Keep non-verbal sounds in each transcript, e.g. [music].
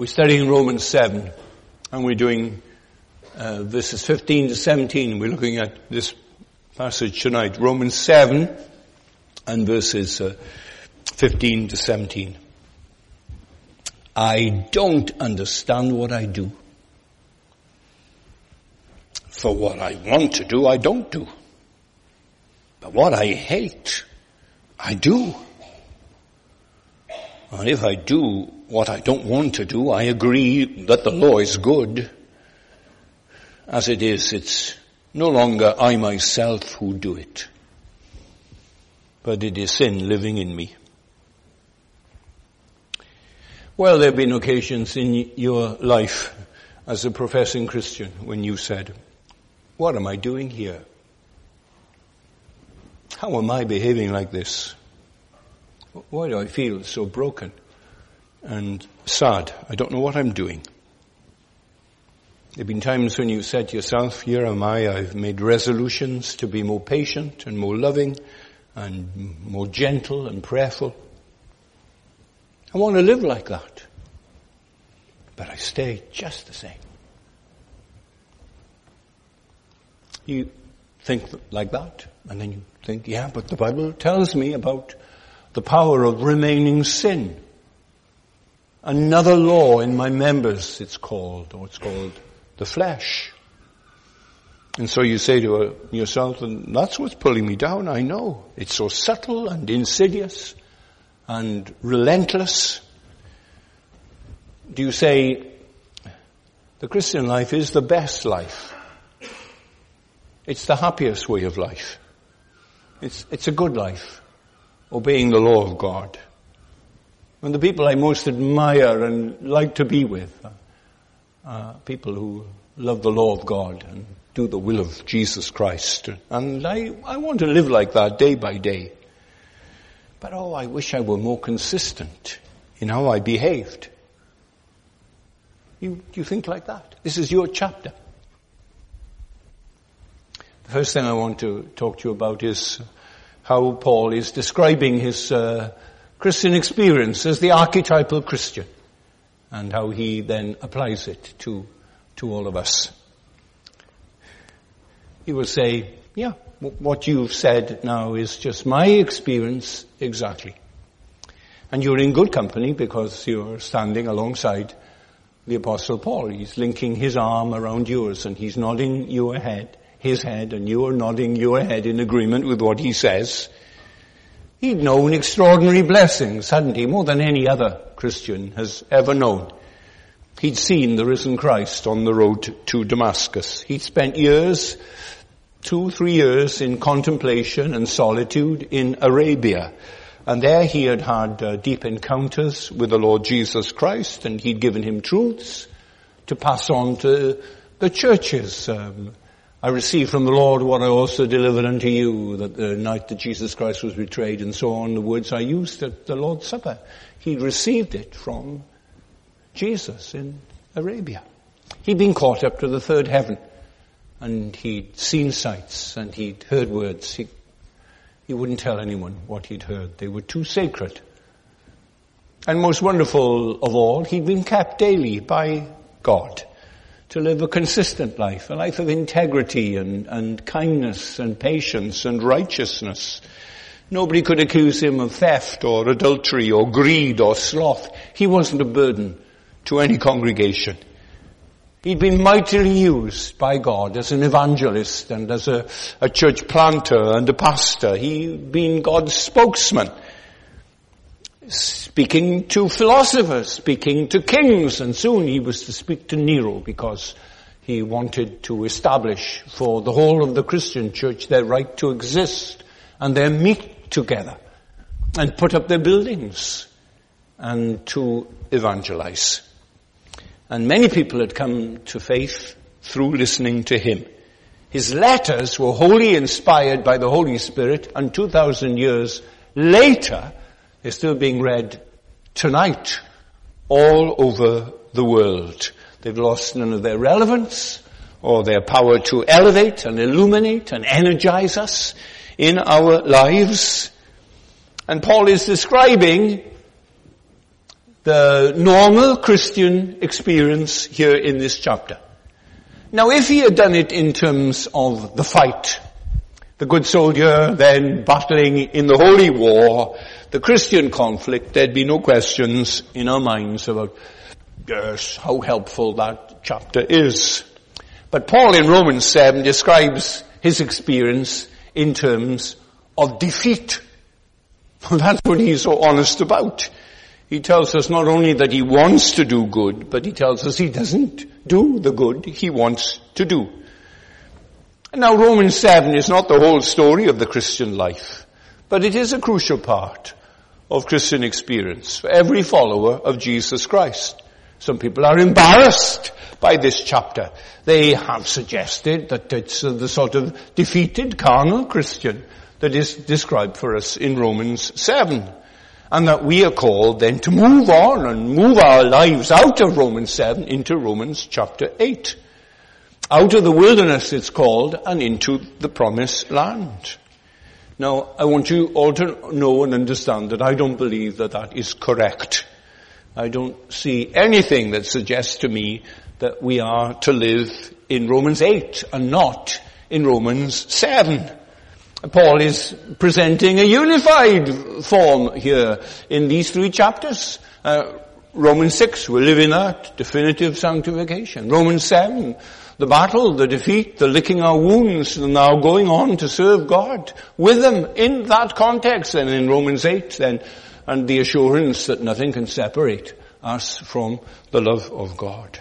We're studying Romans 7 and we're doing uh, verses 15 to 17. We're looking at this passage tonight, Romans 7 and verses uh, 15 to 17. I don't understand what I do. For what I want to do, I don't do. But what I hate, I do. And if I do what I don't want to do, I agree that the law is good. As it is, it's no longer I myself who do it, but it is sin living in me. Well, there have been occasions in your life as a professing Christian when you said, what am I doing here? How am I behaving like this? Why do I feel so broken and sad? I don't know what I'm doing. There have been times when you said to yourself, here am I, I've made resolutions to be more patient and more loving and more gentle and prayerful. I want to live like that. But I stay just the same. You think like that, and then you think, yeah, but the Bible tells me about the power of remaining sin. Another law in my members, it's called, or it's called the flesh. And so you say to uh, yourself, and that's what's pulling me down, I know. It's so subtle and insidious and relentless. Do you say, the Christian life is the best life? It's the happiest way of life. It's, it's a good life obeying the law of God. And the people I most admire and like to be with are people who love the law of God and do the will of Jesus Christ. And I, I want to live like that day by day. But oh, I wish I were more consistent in how I behaved. You, you think like that? This is your chapter. The first thing I want to talk to you about is how Paul is describing his uh, Christian experience as the archetypal Christian and how he then applies it to, to all of us. He will say, yeah, what you've said now is just my experience exactly. And you're in good company because you're standing alongside the apostle Paul. He's linking his arm around yours and he's nodding your head his head and you are nodding your head in agreement with what he says. He'd known extraordinary blessings, hadn't he? More than any other Christian has ever known. He'd seen the risen Christ on the road to Damascus. He'd spent years, two, three years in contemplation and solitude in Arabia. And there he had had uh, deep encounters with the Lord Jesus Christ and he'd given him truths to pass on to the churches. Um, I received from the Lord what I also delivered unto you, that the night that Jesus Christ was betrayed and so on, the words I used at the Lord's Supper. He received it from Jesus in Arabia. He'd been caught up to the third heaven and he'd seen sights and he'd heard words. He, he wouldn't tell anyone what he'd heard. They were too sacred. And most wonderful of all, he'd been kept daily by God to live a consistent life, a life of integrity and, and kindness and patience and righteousness. Nobody could accuse him of theft or adultery or greed or sloth. He wasn't a burden to any congregation. He'd been mightily used by God as an evangelist and as a, a church planter and a pastor. He'd been God's spokesman speaking to philosophers, speaking to kings, and soon he was to speak to Nero because he wanted to establish for the whole of the Christian church their right to exist and their meet together and put up their buildings and to evangelize. And many people had come to faith through listening to him. His letters were wholly inspired by the Holy Spirit and 2,000 years later is still being read tonight all over the world. They've lost none of their relevance or their power to elevate and illuminate and energize us in our lives. And Paul is describing the normal Christian experience here in this chapter. Now if he had done it in terms of the fight, the good soldier then battling in the holy war, the Christian conflict, there'd be no questions in our minds about yes, how helpful that chapter is. But Paul in Romans 7 describes his experience in terms of defeat. Well, that's what he's so honest about. He tells us not only that he wants to do good, but he tells us he doesn't do the good he wants to do. Now Romans 7 is not the whole story of the Christian life, but it is a crucial part of Christian experience for every follower of Jesus Christ. Some people are embarrassed by this chapter. They have suggested that it's the sort of defeated carnal Christian that is described for us in Romans 7. And that we are called then to move on and move our lives out of Romans 7 into Romans chapter 8. Out of the wilderness it's called and into the promised land. Now, I want you all to know and understand that I don't believe that that is correct. I don't see anything that suggests to me that we are to live in Romans 8 and not in Romans 7. Paul is presenting a unified form here in these three chapters. Uh, Romans 6, we live in that, definitive sanctification. Romans 7, the battle, the defeat, the licking our wounds, and now going on to serve God with them in that context. And in Romans 8 then, and the assurance that nothing can separate us from the love of God.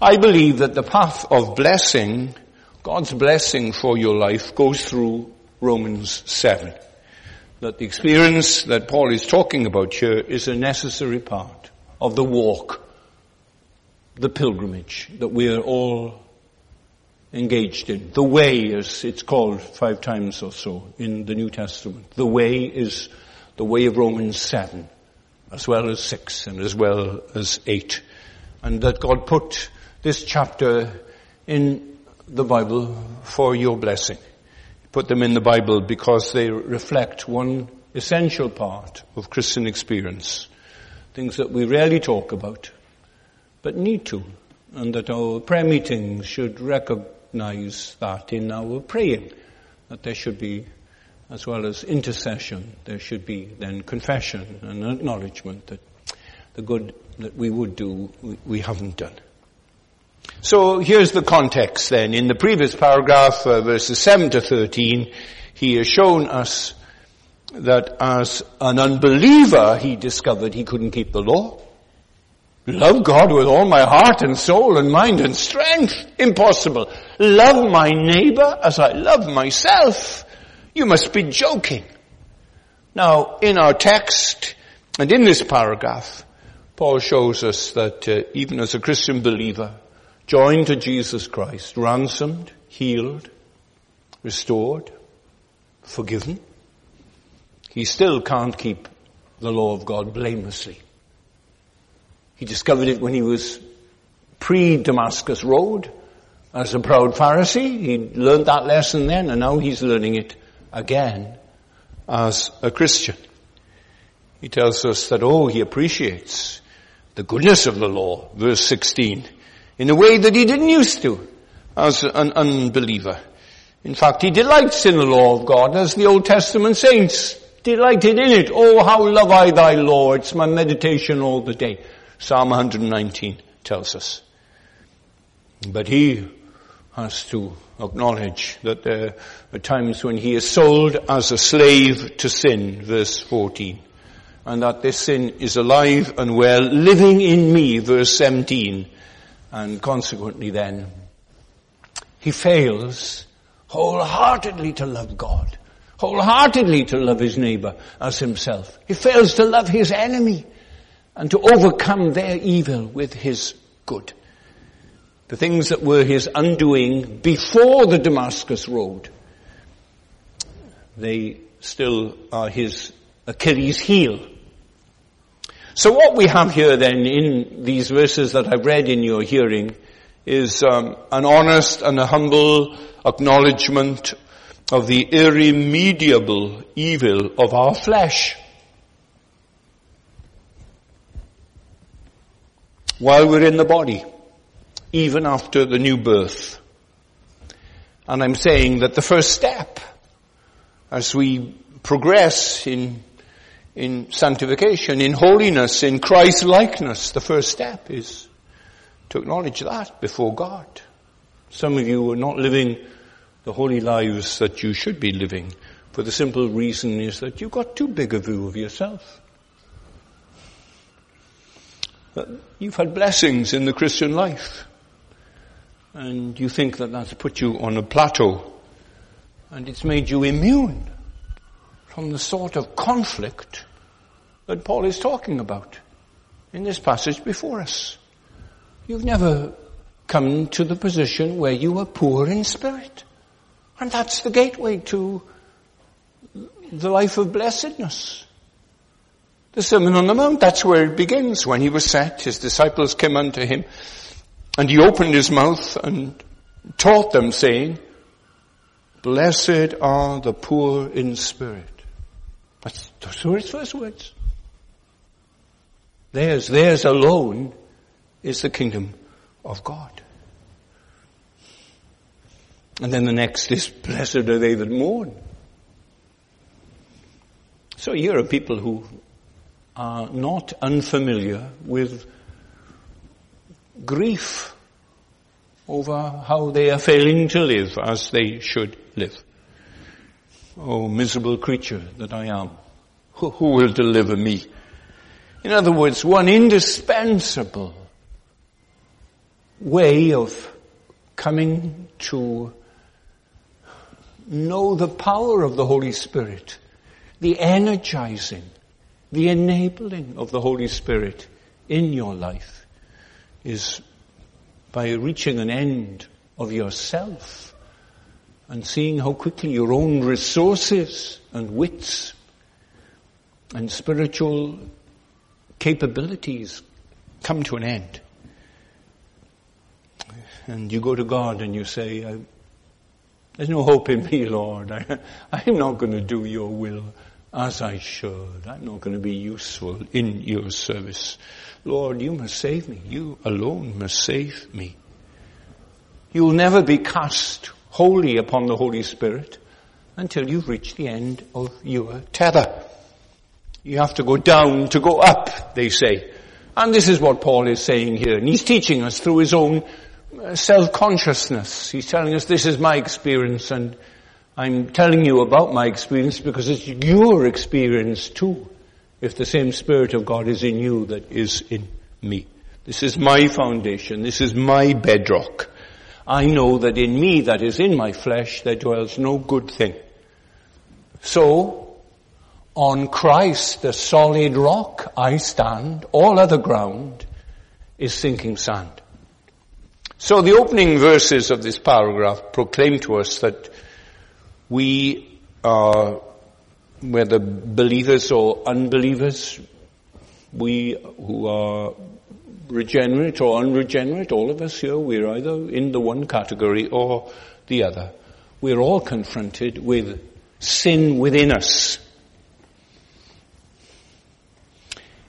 I believe that the path of blessing, God's blessing for your life goes through Romans 7. That the experience that Paul is talking about here is a necessary part of the walk, the pilgrimage that we are all engaged in. The way, as it's called five times or so in the New Testament. The way is the way of Romans 7, as well as 6 and as well as 8. And that God put this chapter in the Bible for your blessing. He Put them in the Bible because they reflect one essential part of Christian experience. Things that we rarely talk about, but need to. And that our prayer meetings should recognize that in our praying. That there should be, as well as intercession, there should be then confession and acknowledgement that the good that we would do, we haven't done. So here's the context then. In the previous paragraph, uh, verses 7 to 13, he has shown us that as an unbeliever, he discovered he couldn't keep the law. Love God with all my heart and soul and mind and strength. Impossible. Love my neighbor as I love myself. You must be joking. Now, in our text and in this paragraph, Paul shows us that uh, even as a Christian believer, joined to Jesus Christ, ransomed, healed, restored, forgiven, he still can't keep the law of God blamelessly. He discovered it when he was pre-Damascus Road as a proud Pharisee. He learned that lesson then and now he's learning it again as a Christian. He tells us that, oh, he appreciates the goodness of the law, verse 16 in a way that he didn't used to as an unbeliever. In fact, he delights in the law of God as the Old Testament saints delighted in it. Oh, how love I thy law. It's my meditation all the day. Psalm 119 tells us. But he has to acknowledge that there are times when he is sold as a slave to sin, verse 14. And that this sin is alive and well, living in me, verse 17 and consequently then, he fails wholeheartedly to love God, wholeheartedly to love his neighbor as himself. He fails to love his enemy and to overcome their evil with his good. The things that were his undoing before the Damascus road, they still are his Achilles heel so what we have here then in these verses that I've read in your hearing is um, an honest and a humble acknowledgement of the irremediable evil of our flesh. While we're in the body, even after the new birth. And I'm saying that the first step as we progress in, in sanctification, in holiness, in Christ likeness, the first step is to acknowledge that before God. Some of you are not living the holy lives that you should be living for the simple reason is that you've got too big a view of yourself. You've had blessings in the Christian life and you think that that's put you on a plateau and it's made you immune from the sort of conflict that Paul is talking about in this passage before us. You've never come to the position where you are poor in spirit. And that's the gateway to the life of blessedness. The Sermon on the Mount, that's where it begins. When he was set, his disciples came unto him, and he opened his mouth and taught them, saying, Blessed are the poor in spirit. That's, those were his first words. Theirs, theirs alone is the kingdom of God. And then the next is, blessed are they that mourn. So here are people who are not unfamiliar with grief over how they are failing to live as they should live. Oh, miserable creature that I am. Who, who will deliver me? In other words, one indispensable way of coming to know the power of the Holy Spirit the energizing, the enabling of the Holy Spirit in your life is by reaching an end of yourself and seeing how quickly your own resources and wits and spiritual capabilities come to an end. And you go to God and you say, there's no hope in me, Lord. I, [laughs] I'm not going to do your will as I should. I'm not going to be useful in your service. Lord, you must save me. You alone must save me. You will never be cast wholly upon the Holy Spirit until you've reached the end of your tether. You have to go down to go up, they say. And this is what Paul is saying here. And he's teaching us through his own uh, self-consciousness. He's telling us this is my experience and I'm telling you about my experience because it's your experience too. If the same Spirit of God is in you that is in me. This is my foundation. This is my bedrock. I know that in me, that is in my flesh, there dwells no good thing. So, on Christ, the solid rock, I stand. All other ground is sinking sand. So the opening verses of this paragraph proclaim to us that we are, whether believers or unbelievers, we who are regenerate or unregenerate, all of us here, we're either in the one category or the other. We're all confronted with sin within us.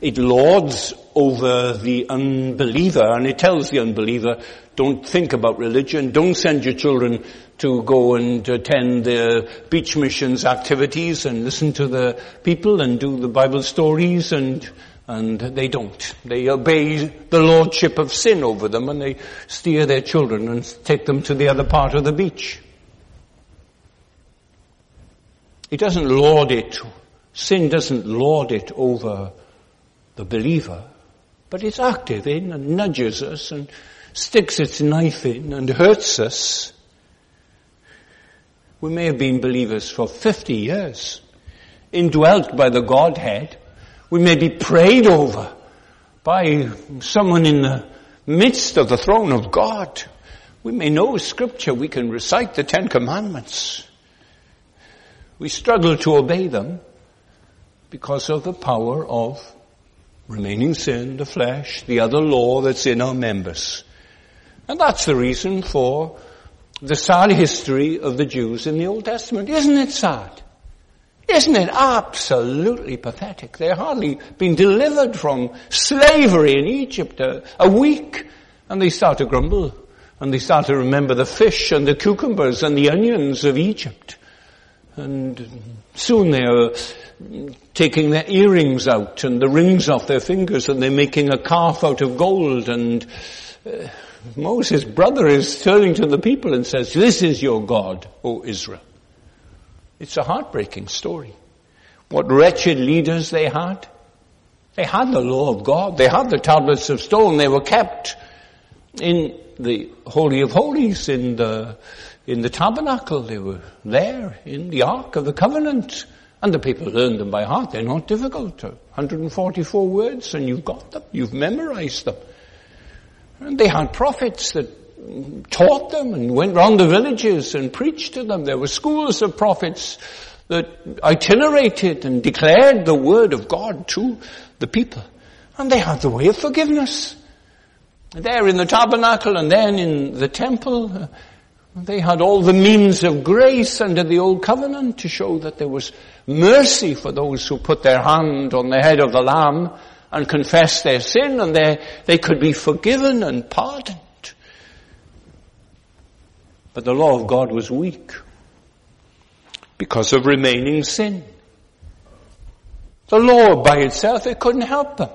It lords over the unbeliever and it tells the unbeliever, don't think about religion, don't send your children to go and attend the beach missions activities and listen to the people and do the Bible stories and and they don't. They obey the lordship of sin over them and they steer their children and take them to the other part of the beach. It doesn't lord it. Sin doesn't lord it over the believer, but it's active in and nudges us and sticks its knife in and hurts us we may have been believers for 50 years, indwelt by the Godhead. We may be prayed over by someone in the midst of the throne of God. We may know scripture. We can recite the Ten Commandments. We struggle to obey them because of the power of remaining sin, the flesh, the other law that's in our members. And that's the reason for the sad history of the Jews in the Old Testament. Isn't it sad? Isn't it absolutely pathetic? They're hardly been delivered from slavery in Egypt a, a week and they start to grumble and they start to remember the fish and the cucumbers and the onions of Egypt. And soon they are taking their earrings out and the rings off their fingers and they're making a calf out of gold and uh, Moses' brother is turning to the people and says, this is your God, O Israel. It's a heartbreaking story. What wretched leaders they had. They had the law of God. They had the tablets of stone. They were kept in the Holy of Holies, in the, in the tabernacle. They were there in the Ark of the Covenant. And the people learned them by heart. They're not difficult. 144 words and you've got them. You've memorized them. And they had prophets that taught them and went round the villages and preached to them. There were schools of prophets that itinerated and declared the word of God to the people. And they had the way of forgiveness. There in the tabernacle and then in the temple, they had all the means of grace under the old covenant to show that there was mercy for those who put their hand on the head of the lamb and confess their sin and they, they could be forgiven and pardoned. But the law of God was weak because of remaining sin. The law by itself, it couldn't help them.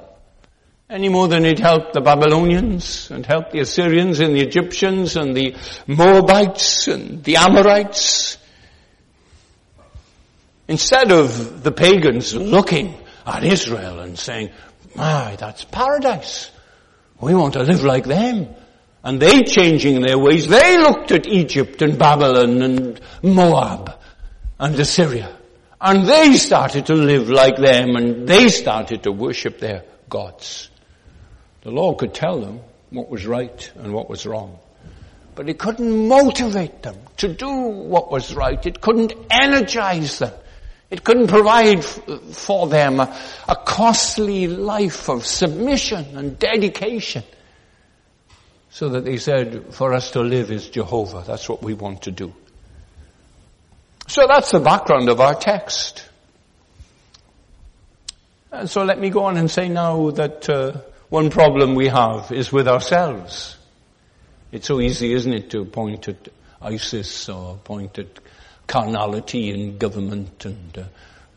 Any more than it helped the Babylonians and helped the Assyrians and the Egyptians and the Moabites and the Amorites. Instead of the pagans looking at Israel and saying, my, that's paradise. We want to live like them and they changing their ways, they looked at Egypt and Babylon and Moab and Assyria. And they started to live like them and they started to worship their gods. The law could tell them what was right and what was wrong. But it couldn't motivate them to do what was right. It couldn't energize them. It couldn't provide for them a, a costly life of submission and dedication. So that they said, for us to live is Jehovah. That's what we want to do. So that's the background of our text. And so let me go on and say now that uh, one problem we have is with ourselves. It's so easy, isn't it, to point at ISIS or point at carnality in government and uh,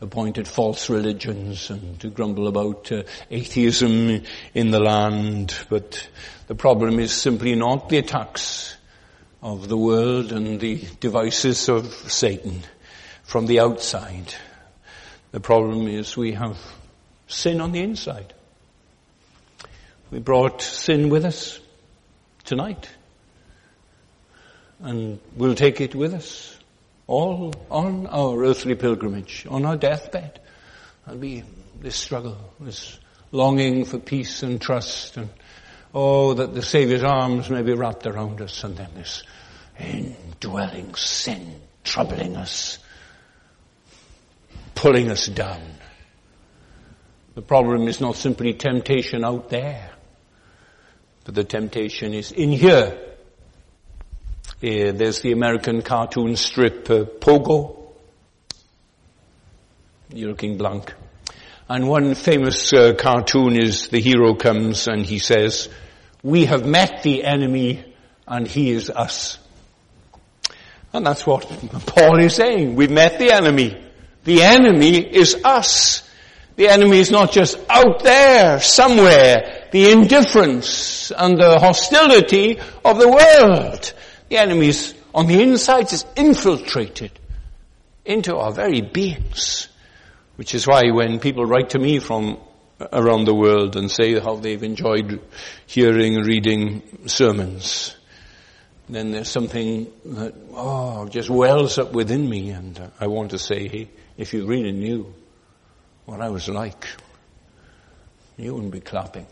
appointed false religions and to grumble about uh, atheism in the land. But the problem is simply not the attacks of the world and the devices of Satan from the outside. The problem is we have sin on the inside. We brought sin with us tonight. And we'll take it with us all on our earthly pilgrimage, on our deathbed. There'll be this struggle, this longing for peace and trust and oh, that the Saviour's arms may be wrapped around us and then this indwelling sin troubling us, pulling us down. The problem is not simply temptation out there, but the temptation is in here uh, there's the American cartoon strip uh, Pogo. You're looking blank. And one famous uh, cartoon is the hero comes and he says, we have met the enemy and he is us. And that's what [laughs] Paul is saying. We've met the enemy. The enemy is us. The enemy is not just out there, somewhere, the indifference and the hostility of the world. The enemy is on the inside is infiltrated into our very beings. Which is why when people write to me from uh, around the world and say how they've enjoyed hearing reading sermons, then there's something that, oh, just wells up within me and uh, I want to say, hey, if you really knew what I was like, you wouldn't be clapping.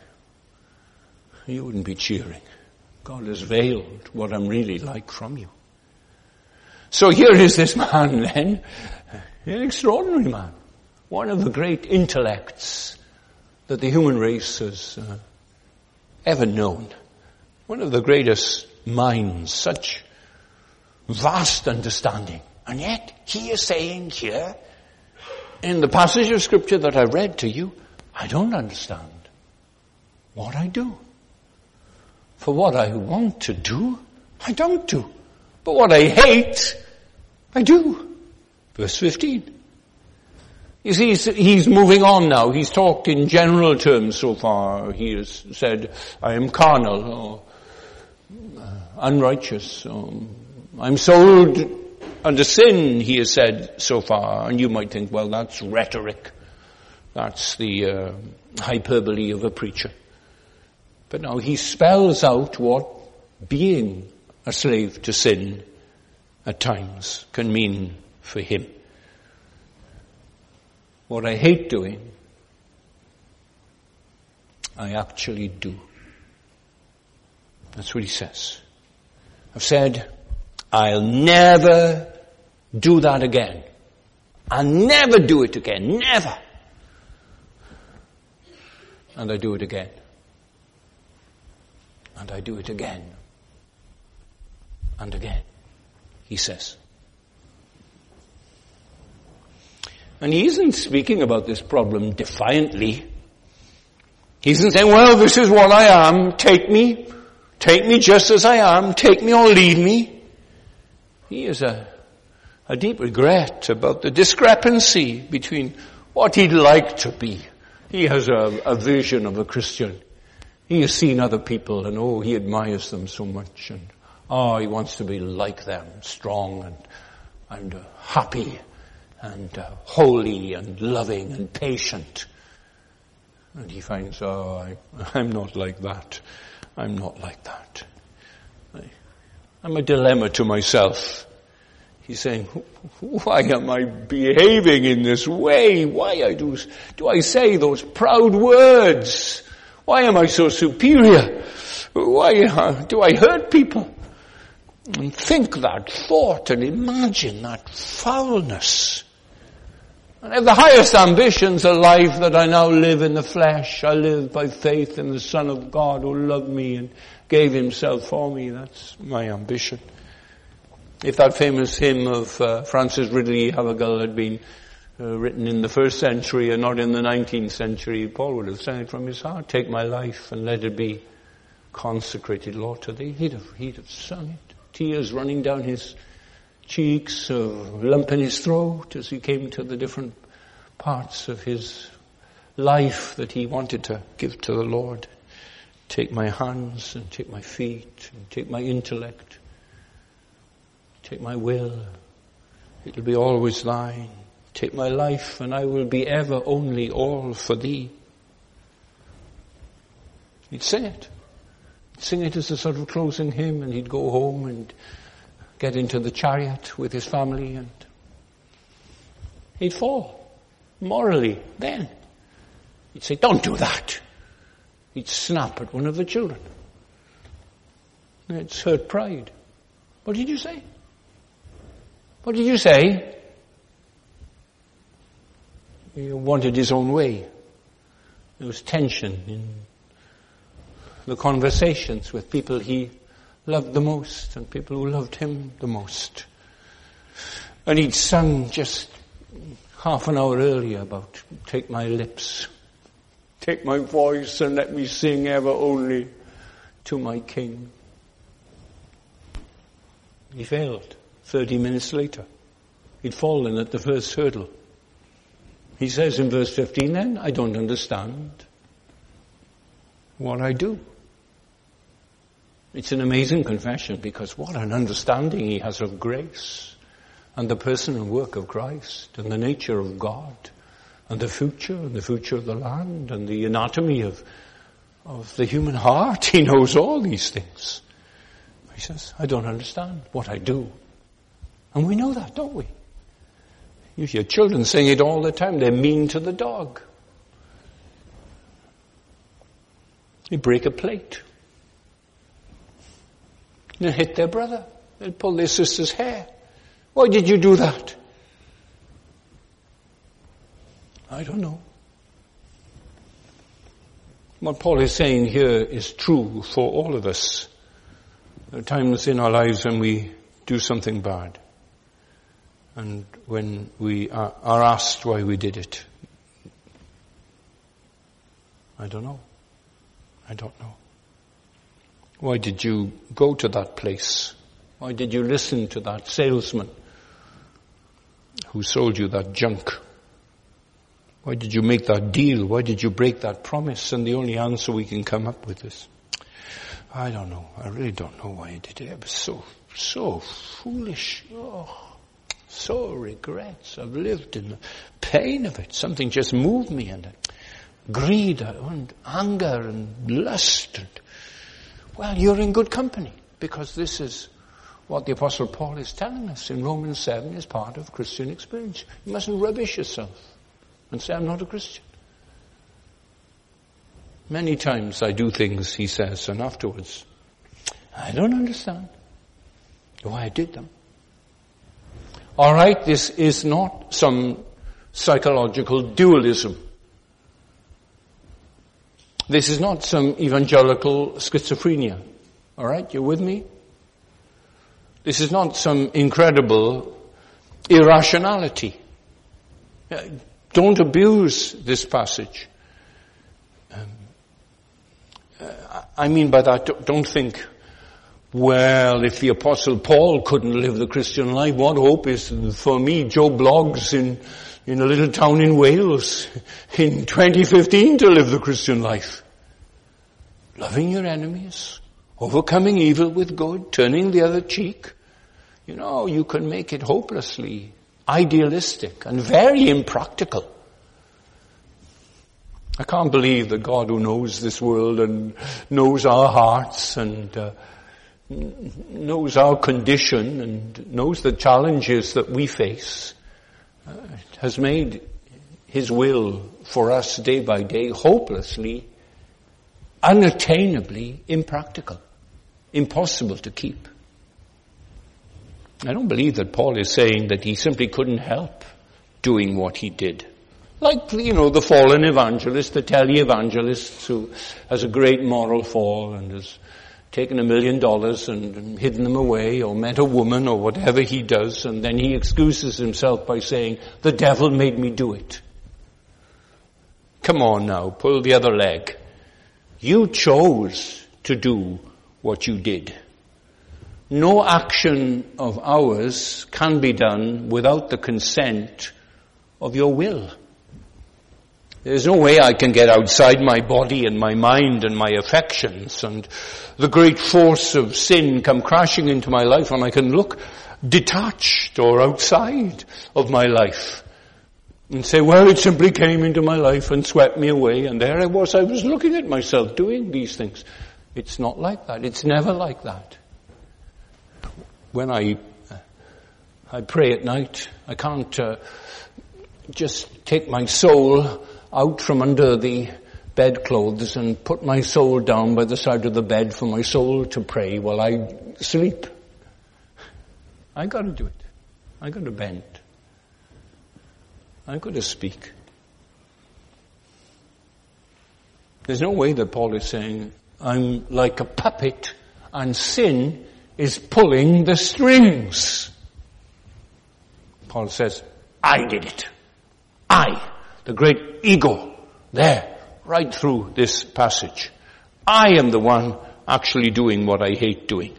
You wouldn't be cheering. God has veiled what I'm really like from you. So here is this man then, an extraordinary man, one of the great intellects that the human race has uh, ever known, one of the greatest minds, such vast understanding. And yet he is saying here, in the passage of scripture that I read to you, I don't understand what I do. For what I want to do, I don't do. But what I hate, I do. Verse 15. You see, he's, moving on now. He's talked in general terms so far. He has said, I am carnal, or uh, unrighteous, or, I'm sold under sin, he has said so far. And you might think, well, that's rhetoric. That's the uh, hyperbole of a preacher. But now he spells out what being a slave to sin at times can mean for him. What I hate doing, I actually do. That's what he says. I've said, I'll never do that again. I'll never do it again. Never. And I do it again. And I do it again. And again. He says. And he isn't speaking about this problem defiantly. He isn't saying, well, this is what I am. Take me. Take me just as I am. Take me or leave me. He has a, a deep regret about the discrepancy between what he'd like to be. He has a, a vision of a Christian. He has seen other people and oh, he admires them so much and oh, he wants to be like them, strong and, and uh, happy and uh, holy and loving and patient. And he finds, oh, I, I'm not like that. I'm not like that. I, I'm a dilemma to myself. He's saying, why am I behaving in this way? Why I do, do I say those proud words? Why am I so superior? Why uh, do I hurt people? And think that thought and imagine that foulness. And have the highest ambitions of life that I now live in the flesh. I live by faith in the Son of God who loved me and gave himself for me. That's my ambition. If that famous hymn of uh, Frances Ridley Havergal had been uh, written in the first century and not in the 19th century, Paul would have it from his heart. Take my life and let it be consecrated, Lord, to thee. He'd have, he'd have sung it. Tears running down his cheeks, a lump in his throat as he came to the different parts of his life that he wanted to give to the Lord. Take my hands and take my feet and take my intellect. Take my will. It'll be always thine. Take my life and I will be ever only all for thee. He'd sing it. He'd sing it as a sort of closing hymn and he'd go home and get into the chariot with his family and he'd fall morally then. He'd say, don't do that. He'd snap at one of the children. It's hurt pride. What did you say? What did you say? He wanted his own way. There was tension in the conversations with people he loved the most and people who loved him the most. And he'd sung just half an hour earlier about take my lips, take my voice and let me sing ever only to my king. He failed. Thirty minutes later, he'd fallen at the first hurdle. He says in verse 15 then, I don't understand what I do. It's an amazing confession because what an understanding he has of grace and the person and work of Christ and the nature of God and the future and the future of the land and the anatomy of, of the human heart. [laughs] He knows all these things. He says, I don't understand what I do. And we know that, don't we? You hear children saying it all the time. They're mean to the dog. They break a plate. They hit their brother. They pull their sister's hair. Why did you do that? I don't know. What Paul is saying here is true for all of us. There are times in our lives when we do something bad. And when we are, asked why we did it, I don't know. I don't know. Why did you go to that place? Why did you listen to that salesman who sold you that junk? Why did you make that deal? Why did you break that promise? And the only answer we can come up with is, I don't know. I really don't know why I did it. It was so, so foolish. Oh, so regrets. I've lived in the pain of it. Something just moved me and greed and anger and lust. And, well, you're in good company because this is what the apostle Paul is telling us in Romans 7 is part of Christian experience. You mustn't rubbish yourself and say, I'm not a Christian. Many times I do things, he says, and afterwards, I don't understand why I did them. Alright, this is not some psychological dualism. This is not some evangelical schizophrenia. Alright, you're with me? This is not some incredible irrationality. Don't abuse this passage. Um, uh, I mean by that, don't think, well, if the apostle Paul couldn't live the Christian life, what hope is for me, Joe Bloggs in, in a little town in Wales [laughs] in 2015 to live the Christian life? Loving your enemies, overcoming evil with good, turning the other cheek. You know, you can make it hopelessly idealistic and very impractical. I can't believe that God who knows this world and knows our hearts and uh, knows our condition and knows the challenges that we face uh, has made his will for us day by day hopelessly, unattainably impractical, impossible to keep. I don't believe that Paul is saying that he simply couldn't help doing what he did. Like, you know, the fallen evangelist, the televangelist who has a great moral fall and has taken a million dollars and hidden them away or met a woman or whatever he does and then he excuses himself by saying, the devil made me do it. Come on now, pull the other leg. You chose to do what you did. No action of ours can be done without the consent of your will. There's no way I can get outside my body and my mind and my affections and the great force of sin come crashing into my life and I can look detached or outside of my life and say, well, it simply came into my life and swept me away and there I was. I was looking at myself doing these things. It's not like that. It's never like that when I I pray at night, I can't uh, just take my soul out from under the bedclothes and put my soul down by the side of the bed for my soul to pray while I sleep. I got to do it. I got to bend. I got to speak. There's no way that Paul is saying, I'm like a puppet and sin is pulling the strings. Paul says, I did it. I, the great ego, there, right through this passage. I am the one actually doing what I hate doing.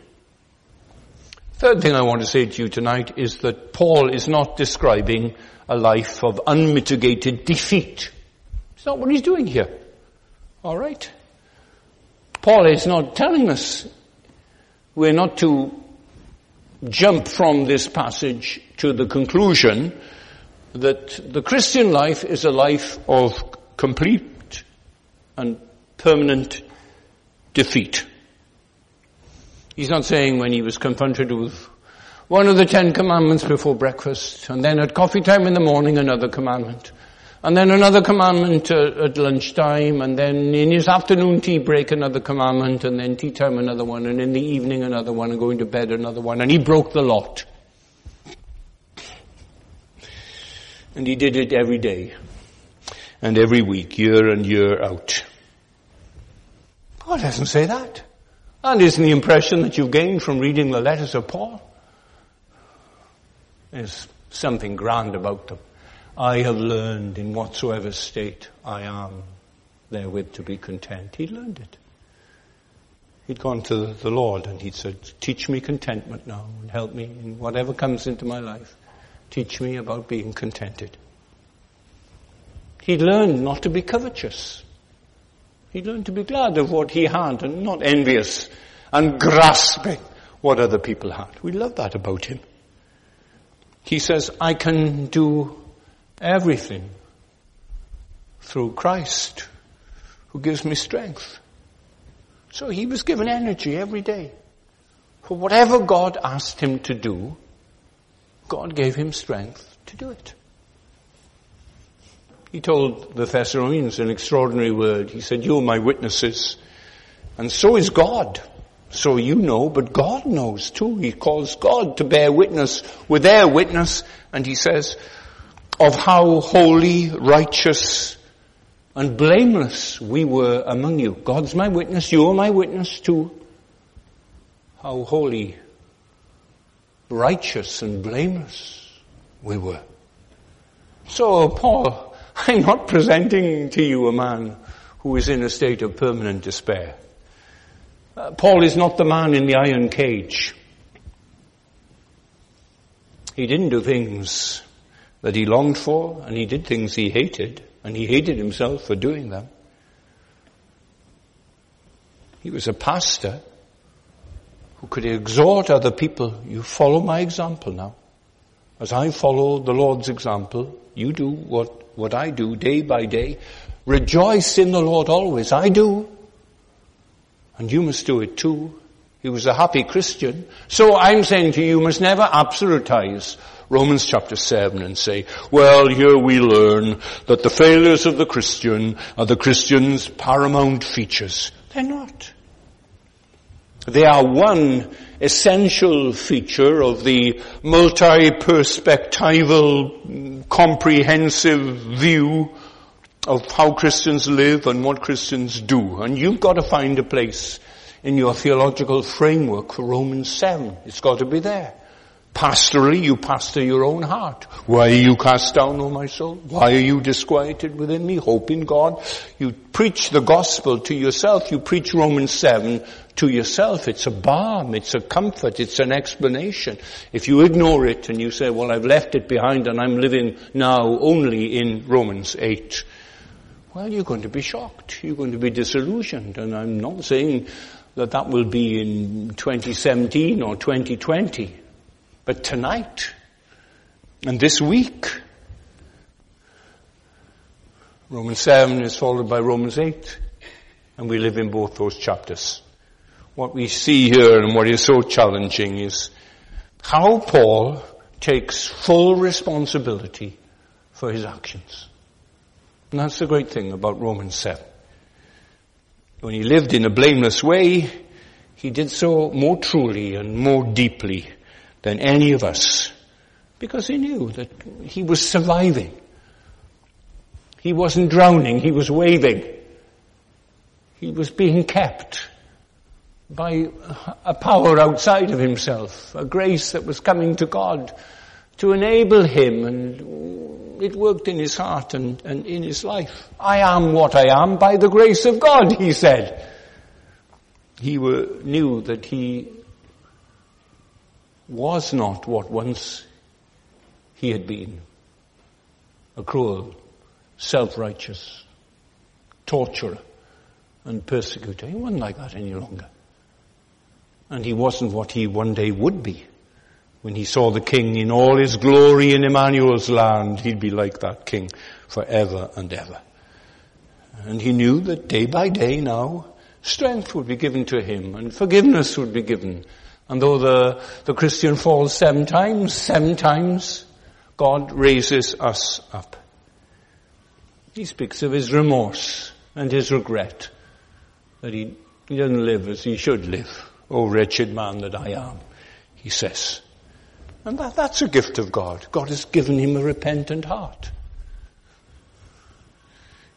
Third thing I want to say to you tonight is that Paul is not describing a life of unmitigated defeat. It's not what he's doing here. Alright? Paul is not telling us we're not to jump from this passage to the conclusion that the Christian life is a life of complete and permanent defeat. He's not saying when he was confronted with one of the Ten Commandments before breakfast, and then at coffee time in the morning another commandment, and then another commandment uh, at lunchtime, and then in his afternoon tea break another commandment, and then tea time another one, and in the evening another one, and going to bed another one, and he broke the lot. And he did it every day, and every week, year and year out. Paul doesn't say that. And isn't the impression that you've gained from reading the letters of Paul? Is something grand about them. I have learned in whatsoever state I am therewith to be content. He learned it. He'd gone to the Lord and he'd said, teach me contentment now and help me in whatever comes into my life. Teach me about being contented. He learned not to be covetous. He learned to be glad of what he had and not envious and grasping what other people had. We love that about him. He says, I can do everything through Christ who gives me strength. So he was given energy every day. For whatever God asked him to do, God gave him strength to do it. He told the Thessalonians an extraordinary word. He said, you are my witnesses. And so is God. So you know, but God knows too. He calls God to bear witness with their witness. And he says, of how holy, righteous, and blameless we were among you. God's my witness. You are my witness too. How holy, righteous, and blameless we were. So, Paul, I'm not presenting to you a man who is in a state of permanent despair. Uh, Paul is not the man in the iron cage. He didn't do things that he longed for, and he did things he hated, and he hated himself for doing them. He was a pastor who could exhort other people, you follow my example now. As I follow the Lord's example, you do what what I do day by day. Rejoice in the Lord always. I do. And you must do it too. He was a happy Christian. So I'm saying to you, you must never absolutize Romans chapter 7 and say, well, here we learn that the failures of the Christian are the Christian's paramount features. They're not. They are one essential feature of the multi-perspectival, comprehensive view of how Christians live and what Christians do. And you've got to find a place in your theological framework for Romans 7. It's got to be there. Pastorally, you pastor your own heart. Why are you cast down, O my soul? Why are you disquieted within me? Hope in God. You preach the gospel to yourself. You preach Romans 7 to yourself. It's a balm. It's a comfort. It's an explanation. If you ignore it and you say, well, I've left it behind and I'm living now only in Romans 8, well, you're going to be shocked. You're going to be disillusioned. And I'm not saying that that will be in 2017 or 2020. But tonight and this week, Romans 7 is followed by Romans 8, and we live in both those chapters. What we see here and what is so challenging is how Paul takes full responsibility for his actions. And that's the great thing about Romans 7. When he lived in a blameless way, he did so more truly and more deeply than any of us because he knew that he was surviving. He wasn't drowning, he was waving. He was being kept by a power outside of himself, a grace that was coming to God to enable him and it worked in his heart and, and in his life. I am what I am by the grace of God, he said. He were, knew that he was not what once he had been. A cruel, self-righteous, torturer and persecutor. He wasn't like that any longer. And he wasn't what he one day would be. When he saw the king in all his glory in Emmanuel's land, he'd be like that king forever and ever. And he knew that day by day now, strength would be given to him and forgiveness would be given and though the, the Christian falls seven times, seven times, God raises us up. He speaks of his remorse and his regret that he, he doesn't live as he should live. Oh wretched man that I am, he says. And that, that's a gift of God. God has given him a repentant heart.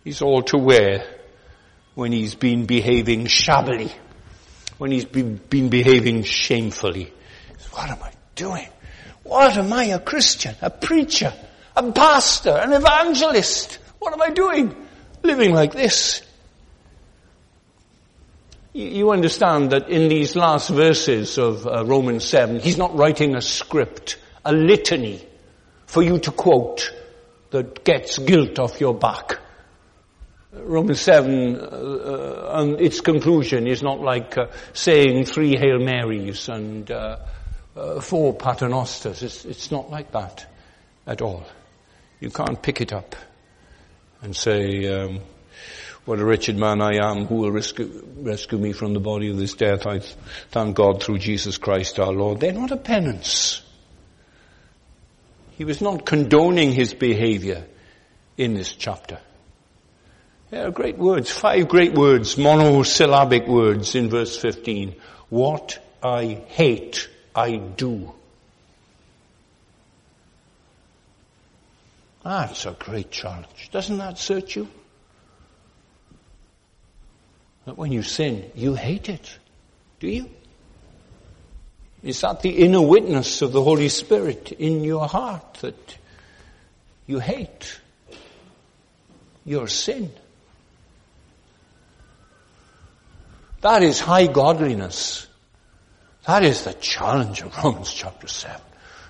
He's all to wear when he's been behaving shabbily when he's been, behaving shamefully. What am I doing? What am I a Christian? A preacher? A pastor? An evangelist? What am I doing? Living like this? You understand that in these last verses of uh, Romans 7, he's not writing a script, a litany for you to quote that gets guilt off your back. Romans 7, uh, uh, and its conclusion is not like uh, saying three Hail Marys and uh, uh, four Paternosters. It's, it's not like that at all. You can't pick it up and say, um, what a wretched man I am, who will rescue, rescue me from the body of this death? I thank God through Jesus Christ our Lord. They're not a penance. He was not condoning his behavior in this chapter. There are great words, five great words, monosyllabic words in verse 15. What I hate, I do. Ah, That's a great challenge. Doesn't that search you? That when you sin, you hate it. Do you? Is that the inner witness of the Holy Spirit in your heart that you hate your sin? That is high godliness. That is the challenge of Romans chapter 7.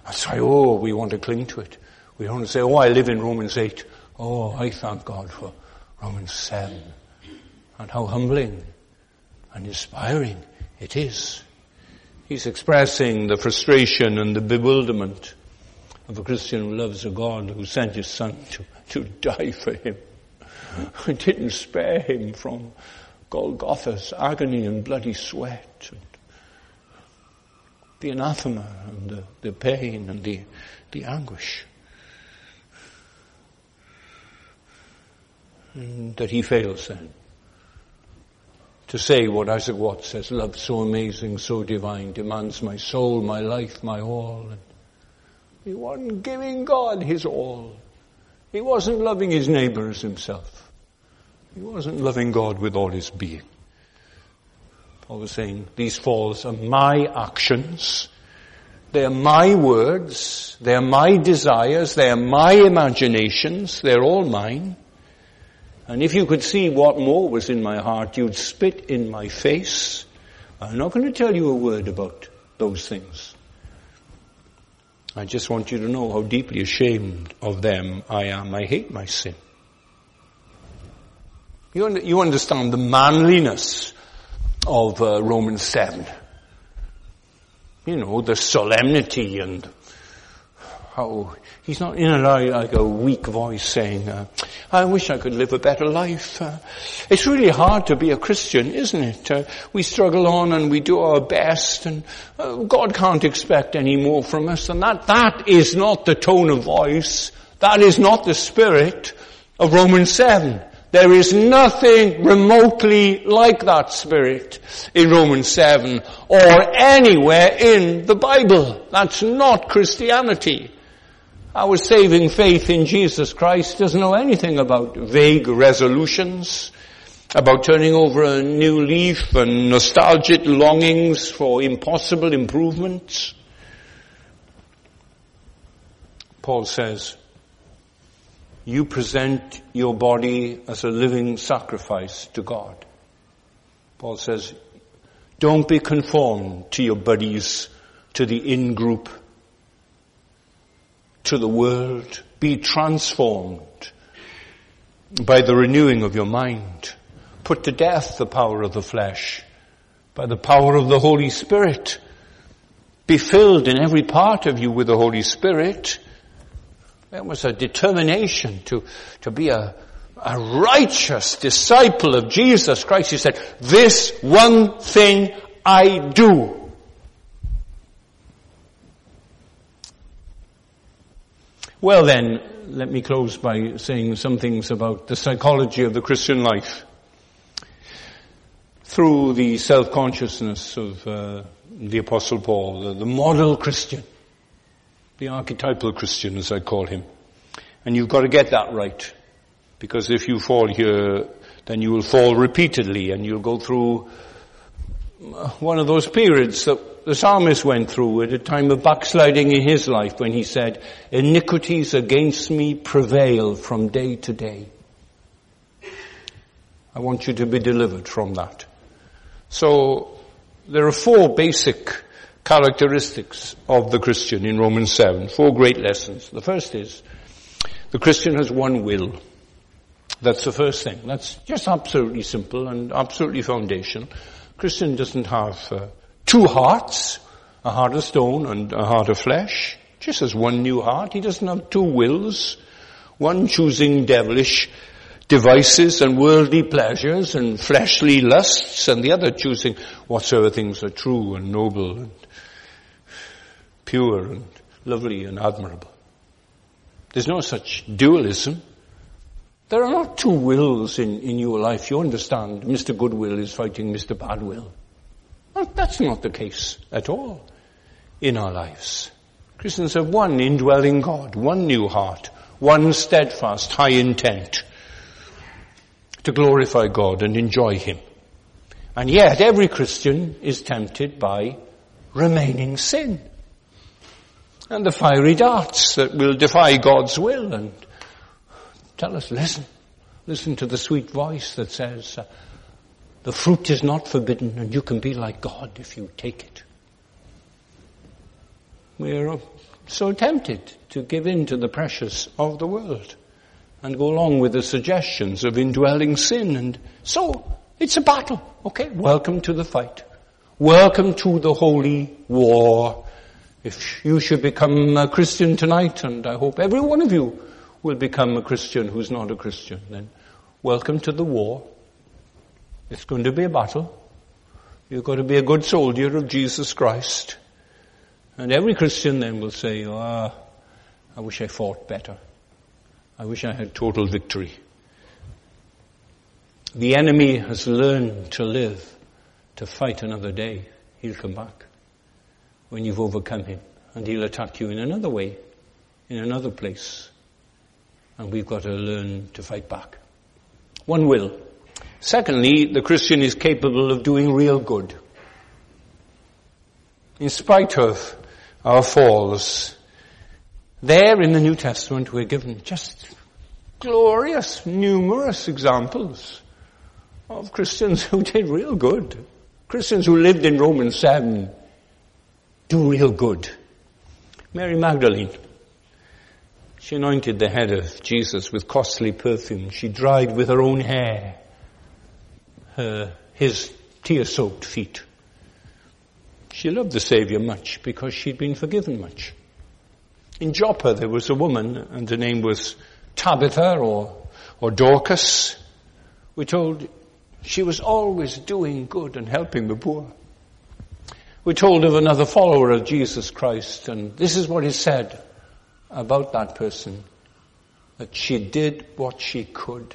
That's why, oh, we want to cling to it. We don't want to say, oh, I live in Romans 8. Oh, I thank God for Romans 7 and how humbling and inspiring it is. He's expressing the frustration and the bewilderment of a Christian who loves a God who sent his son to, to die for him. [laughs] and didn't spare him from Golgotha's agony and bloody sweat and the anathema and the, the pain and the, the anguish. And that he fails then to say what Isaac Watts says, love so amazing, so divine, demands my soul, my life, my all. And he wasn't giving God his all. He wasn't loving his neighbor as himself. He wasn't loving God with all his being. Paul was saying, these falls are my actions. They are my words. They are my desires. They are my imaginations. They're all mine. And if you could see what more was in my heart, you'd spit in my face. I'm not going to tell you a word about those things. I just want you to know how deeply ashamed of them I am. I hate my sin. You, you understand the manliness of uh, Romans 7. You know, the solemnity and how he's not in a like a weak voice saying, uh, I wish I could live a better life. Uh, it's really hard to be a Christian, isn't it? Uh, we struggle on and we do our best and uh, God can't expect any more from us and that, that is not the tone of voice. That is not the spirit of Romans 7. There is nothing remotely like that spirit in Romans 7 or anywhere in the Bible. That's not Christianity. Our saving faith in Jesus Christ doesn't know anything about vague resolutions, about turning over a new leaf and nostalgic longings for impossible improvements. Paul says, you present your body as a living sacrifice to God. Paul says, don't be conformed to your buddies, to the in-group to the world. Be transformed by the renewing of your mind. Put to death the power of the flesh by the power of the Holy Spirit. Be filled in every part of you with the Holy Spirit. There was a determination to, to be a, a righteous disciple of Jesus Christ. He said, this one thing I do. Well then, let me close by saying some things about the psychology of the Christian life. Through the self-consciousness of uh, the Apostle Paul, the, the model Christian, the archetypal Christian as I call him. And you've got to get that right. Because if you fall here, then you will fall repeatedly and you'll go through uh, one of those periods that the psalmist went through at a time of backsliding in his life when he said, iniquities against me prevail from day to day. I want you to be delivered from that. So, there are four basic characteristics of the Christian in Romans 7. Four great lessons. The first is, the Christian has one will. That's the first thing. That's just absolutely simple and absolutely foundational. Christian doesn't have uh, two hearts, a heart of stone and a heart of flesh. Just has one new heart. He doesn't have two wills. One choosing devilish devices and worldly pleasures and fleshly lusts and the other choosing whatsoever things are true and noble and pure and lovely and admirable. There's no such dualism. There are not two wills in, in your life. You understand, Mr. Goodwill is fighting Mr. Badwill. Well, that's not the case at all in our lives. Christians have one indwelling God, one new heart, one steadfast, high intent to glorify God and enjoy Him. And yet every Christian is tempted by remaining sin. And the fiery darts that will defy God's will and tell us, listen, listen to the sweet voice that says, uh, the fruit is not forbidden and you can be like God if you take it. We're so tempted to give in to the pressures of the world and go along with the suggestions of indwelling sin and so it's a battle. Okay, welcome to the fight. Welcome to the holy war. If you should become a Christian tonight, and I hope every one of you will become a Christian who's not a Christian, then welcome to the war. It's going to be a battle. You've got to be a good soldier of Jesus Christ. And every Christian then will say, ah, oh, I wish I fought better. I wish I had total victory. The enemy has learned to live, to fight another day. He'll come back when you've overcome him and he'll attack you in another way, in another place and we've got to learn to fight back. One will. Secondly, the Christian is capable of doing real good. In spite of our falls, there in the New Testament we're given just glorious, numerous examples of Christians [laughs] who did real good. Christians who lived in Romans 7 do real good. Mary Magdalene, she anointed the head of Jesus with costly perfume. She dried with her own hair her, his tear-soaked feet. She loved the Savior much because she'd been forgiven much. In Joppa there was a woman and her name was Tabitha or, or Dorcas. We're told she was always doing good and helping the poor. We told of another follower of Jesus Christ and this is what he said about that person that she did what she could.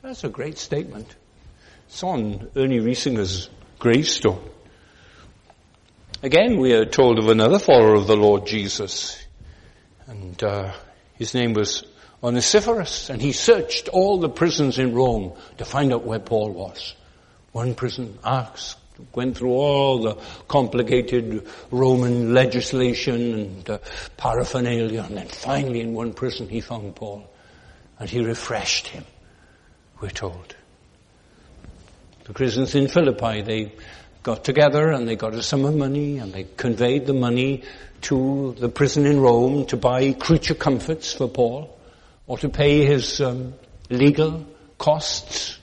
That's a great statement. It's on Ernie Reisinger's gravestone. Again, we are told of another follower of the Lord Jesus, and uh, his name was Onesiphorus, and he searched all the prisons in Rome to find out where Paul was. One prison, asked went through all the complicated Roman legislation and uh, paraphernalia, and then finally in one prison he found Paul, and he refreshed him, we're told. The Christians in Philippi, they got together and they got a sum of money and they conveyed the money to the prison in Rome to buy creature comforts for Paul or to pay his um, legal costs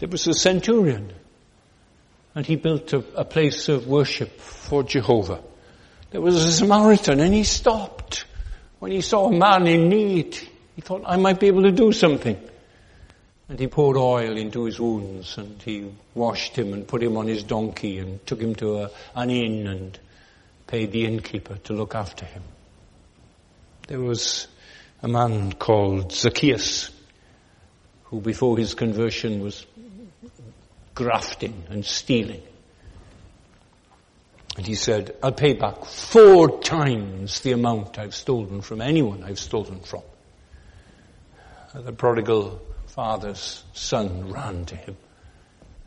there was a centurion, and he built a, a place of worship for Jehovah. There was a Samaritan, and he stopped when he saw a man in need. He thought, I might be able to do something. And he poured oil into his wounds and he washed him and put him on his donkey and took him to a, an inn and paid the innkeeper to look after him. There was a man called Zacchaeus who before his conversion was grafting and stealing. And he said, I'll pay back four times the amount I've stolen from anyone I've stolen from. The prodigal father's son ran to him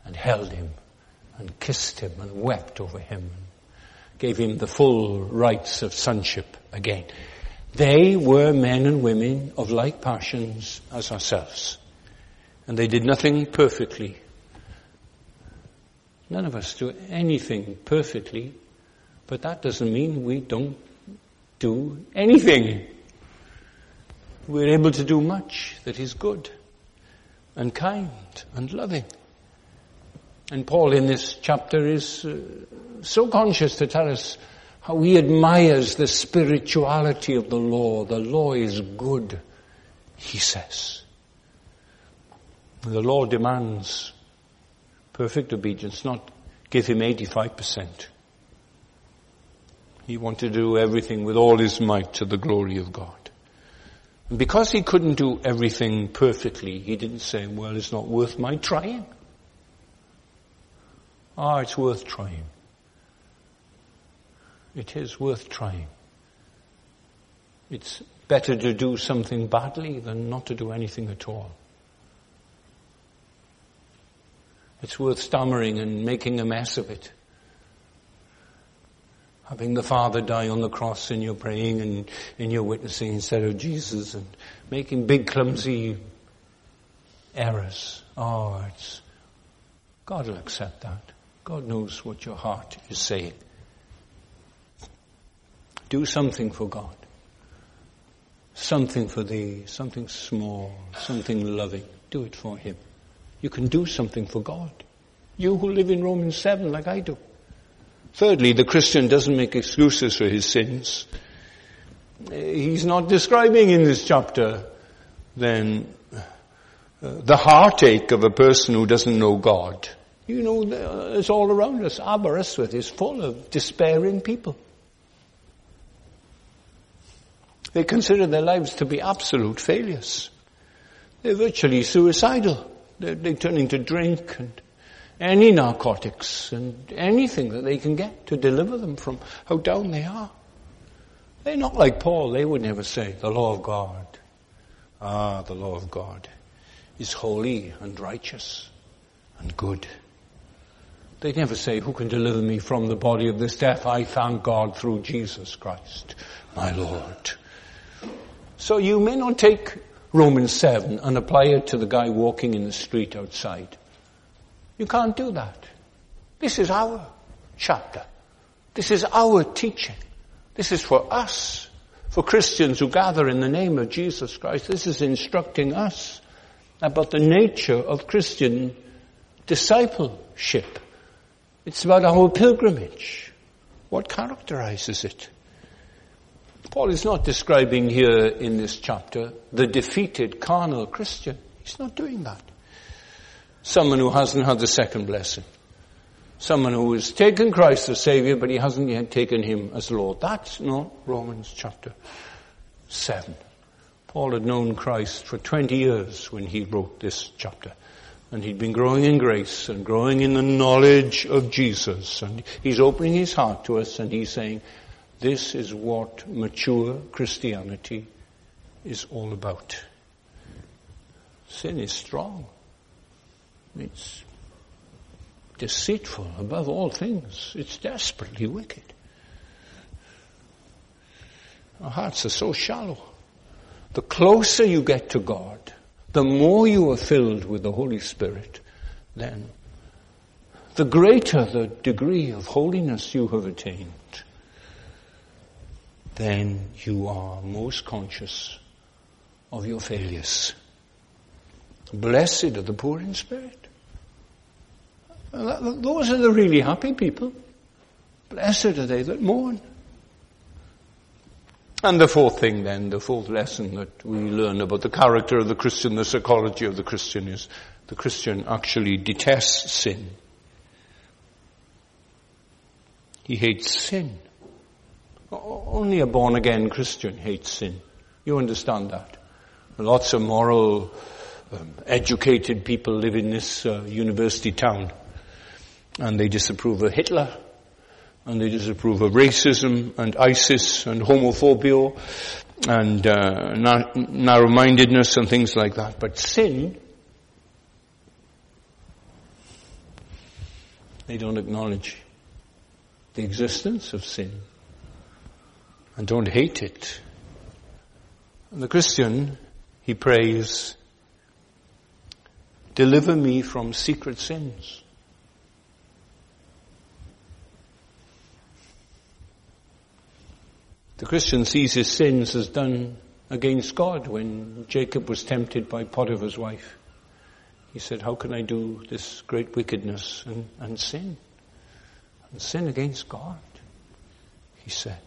and held him and kissed him and wept over him and gave him the full rights of sonship again. They were men and women of like passions as ourselves. And they did nothing perfectly. None of us do anything perfectly, but that doesn't mean we don't do anything. We're able to do much that is good and kind and loving. And Paul in this chapter is uh, so conscious to tell us how he admires the spirituality of the law. The law is good, he says. The law demands perfect obedience, not give him 85%. He wanted to do everything with all his might to the glory of God. And because he couldn't do everything perfectly, he didn't say, well, it's not worth my trying. Ah, it's worth trying. It is worth trying. It's better to do something badly than not to do anything at all. It's worth stammering and making a mess of it. Having the Father die on the cross and you're praying and in your witnessing instead of Jesus and making big clumsy errors. Oh, it's, God will accept that. God knows what your heart is saying. Do something for God. Something for thee, something small, something loving. Do it for Him. You can do something for God. You who live in Romans 7 like I do. Thirdly, the Christian doesn't make excuses for his sins. He's not describing in this chapter then uh, the heartache of a person who doesn't know God. You know, it's all around us. Aberystwyth is full of despairing people. They consider their lives to be absolute failures. They're virtually suicidal. They're, they turn into drink and any narcotics and anything that they can get to deliver them from how down they are. They're not like Paul. They would never say, the law of God. Ah, the law of God is holy and righteous and good. They never say, who can deliver me from the body of this death? I thank God through Jesus Christ, my Lord. So you may not take Romans 7 and apply it to the guy walking in the street outside. You can't do that. This is our chapter. This is our teaching. This is for us, for Christians who gather in the name of Jesus Christ. This is instructing us about the nature of Christian discipleship. It's about our pilgrimage. What characterizes it? Paul is not describing here in this chapter the defeated carnal Christian. He's not doing that. Someone who hasn't had the second blessing. Someone who has taken Christ as Savior, but he hasn't yet taken Him as Lord. That's not Romans chapter 7. Paul had known Christ for 20 years when he wrote this chapter. And he'd been growing in grace and growing in the knowledge of Jesus. And he's opening his heart to us and he's saying, this is what mature Christianity is all about. Sin is strong. It's deceitful above all things. It's desperately wicked. Our hearts are so shallow. The closer you get to God, the more you are filled with the Holy Spirit, then the greater the degree of holiness you have attained, then you are most conscious of your failures. Blessed are the poor in spirit. Those are the really happy people. Blessed are they that mourn. And the fourth thing then, the fourth lesson that we learn about the character of the Christian, the psychology of the Christian is the Christian actually detests sin. He hates sin. Only a born again Christian hates sin. You understand that. Lots of moral, um, educated people live in this uh, university town and they disapprove of Hitler, and they disapprove of racism and ISIS and homophobia and uh, narrow-mindedness and things like that. But sin, They don't acknowledge the existence of sin and don't hate it. And the Christian, he prays, deliver me from secret sins. The Christian sees his sins as done against God when Jacob was tempted by Potiphar's wife. He said, how can I do this great wickedness and, and sin? And sin against God, he said.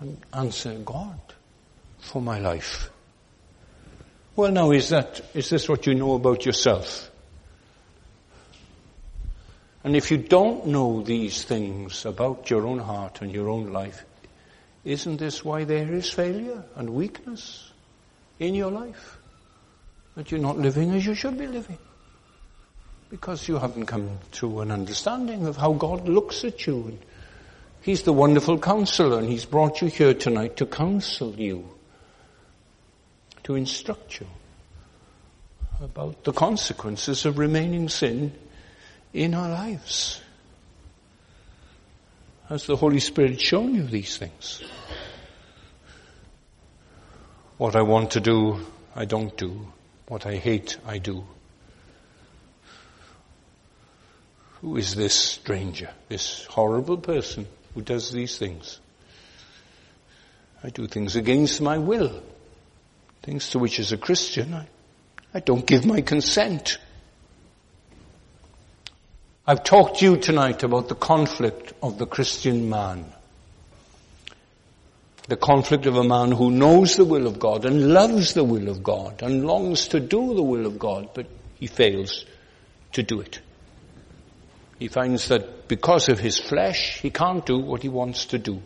And answer God for my life. Well now, is that, is this what you know about yourself? And if you don't know these things about your own heart and your own life, isn't this why there is failure and weakness in your life? That you're not living as you should be living. Because you haven't come to an understanding of how God looks at you. And he's the wonderful counselor and He's brought you here tonight to counsel you, to instruct you about the consequences of remaining sin in our lives. Has the Holy Spirit shown you these things? What I want to do, I don't do. What I hate, I do. Who is this stranger, this horrible person who does these things? I do things against my will, things to which as a Christian I, I don't give my consent. I've talked to you tonight about the conflict of the Christian man. The conflict of a man who knows the will of God and loves the will of God and longs to do the will of God, but he fails to do it. He finds that because of his flesh, he can't do what he wants to do.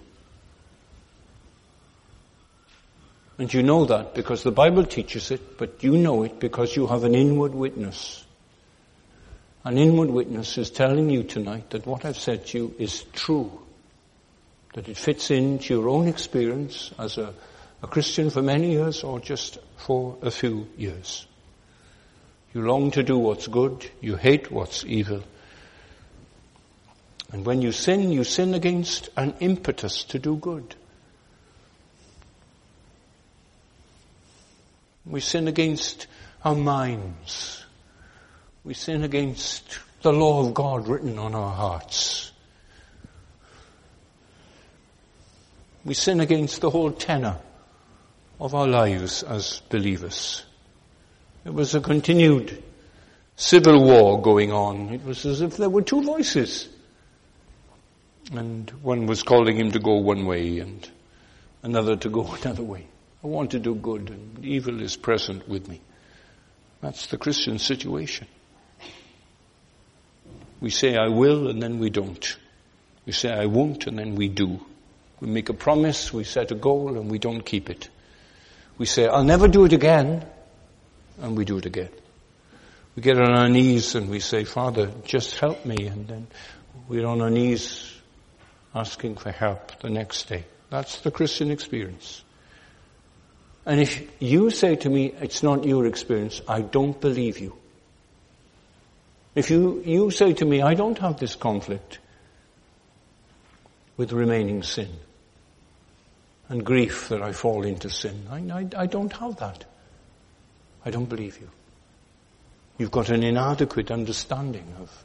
And you know that because the Bible teaches it, but you know it because you have an inward witness. An inward witness is telling you tonight that what I've said to you is true. That it fits into your own experience as a, a Christian for many years or just for a few years. You long to do what's good, you hate what's evil. And when you sin, you sin against an impetus to do good. We sin against our minds. We sin against the law of God written on our hearts. We sin against the whole tenor of our lives as believers. It was a continued civil war going on. It was as if there were two voices. And one was calling him to go one way and another to go [laughs] another way. I want to do good and evil is present with me. That's the Christian situation. We say I will and then we don't. We say I won't and then we do. We make a promise, we set a goal and we don't keep it. We say I'll never do it again and we do it again. We get on our knees and we say, Father, just help me and then we're on our knees asking for help the next day. That's the Christian experience. And if you say to me, it's not your experience, I don't believe you. If you, you say to me, I don't have this conflict with remaining sin and grief that I fall into sin, I, I, I don't have that. I don't believe you. You've got an inadequate understanding of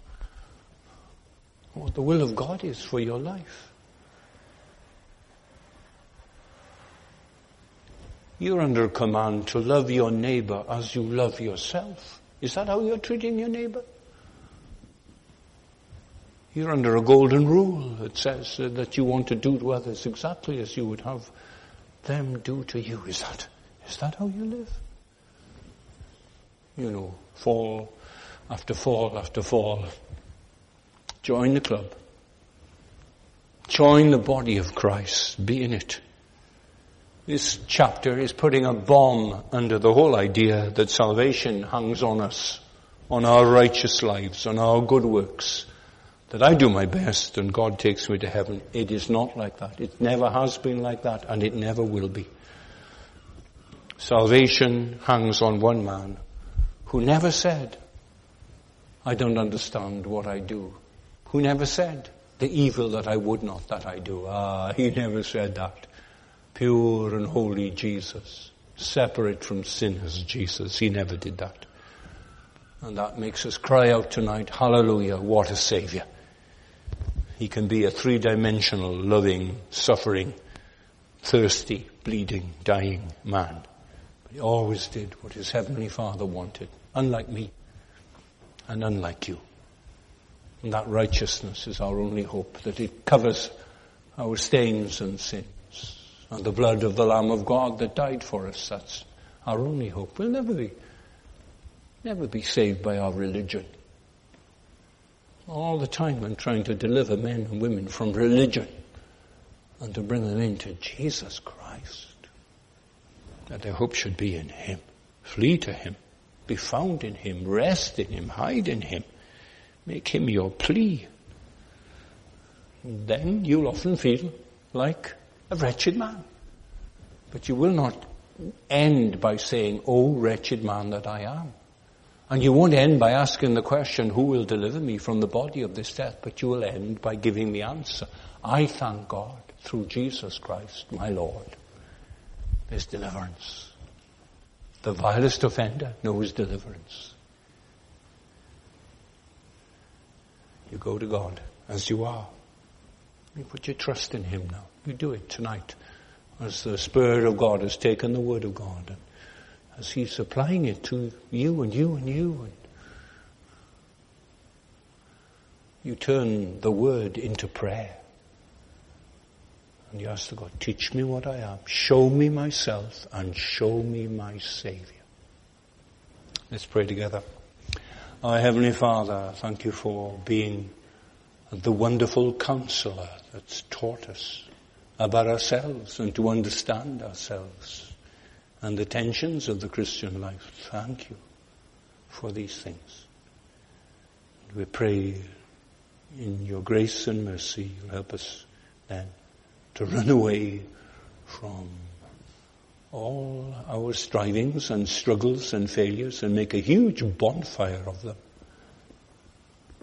what the will of God is for your life. You're under command to love your neighbor as you love yourself. Is that how you're treating your neighbor? You're under a golden rule that says uh, that you want to do to others exactly as you would have them do to you. Is that, is that how you live? You know, fall after fall after fall. Join the club. Join the body of Christ. Be in it. This chapter is putting a bomb under the whole idea that salvation hangs on us, on our righteous lives, on our good works that I do my best and God takes me to heaven. It is not like that. It never has been like that and it never will be. Salvation hangs on one man who never said, I don't understand what I do. Who never said, the evil that I would not that I do? Ah, he never said that. Pure and holy Jesus. Separate from sinners Jesus. He never did that. And that makes us cry out tonight, hallelujah, what a savior. He can be a three-dimensional, loving, suffering, thirsty, bleeding, dying man. But he always did what his heavenly father wanted, unlike me and unlike you. And that righteousness is our only hope, that it covers our stains and sins. And the blood of the Lamb of God that died for us, that's our only hope. We'll never be, never be saved by our religion. All the time I'm trying to deliver men and women from religion and to bring them into Jesus Christ. That their hope should be in Him. Flee to Him. Be found in Him. Rest in Him. Hide in Him. Make Him your plea. Then you'll often feel like a wretched man. But you will not end by saying, Oh wretched man that I am. And you won't end by asking the question, who will deliver me from the body of this death? But you will end by giving the answer. I thank God through Jesus Christ, my Lord. There's deliverance. The vilest offender knows deliverance. You go to God as you are. You put your trust in Him now. You do it tonight as the Spirit of God has taken the Word of God and as He's applying it to you and you and you. And you turn the Word into prayer. And you ask the God, teach me what I am, show me myself, and show me my Savior. Let's pray together. Our Heavenly Father, thank you for being the wonderful counselor that's taught us about ourselves and to understand ourselves and the tensions of the Christian life. Thank you for these things. We pray in your grace and mercy, you'll help us then to run away from all our strivings and struggles and failures and make a huge bonfire of them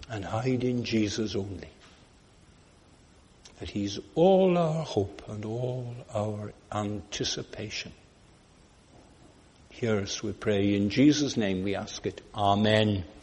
and hide in Jesus only. That He's all our hope and all our anticipation. Hear us, we pray. In Jesus' name we ask it. Amen.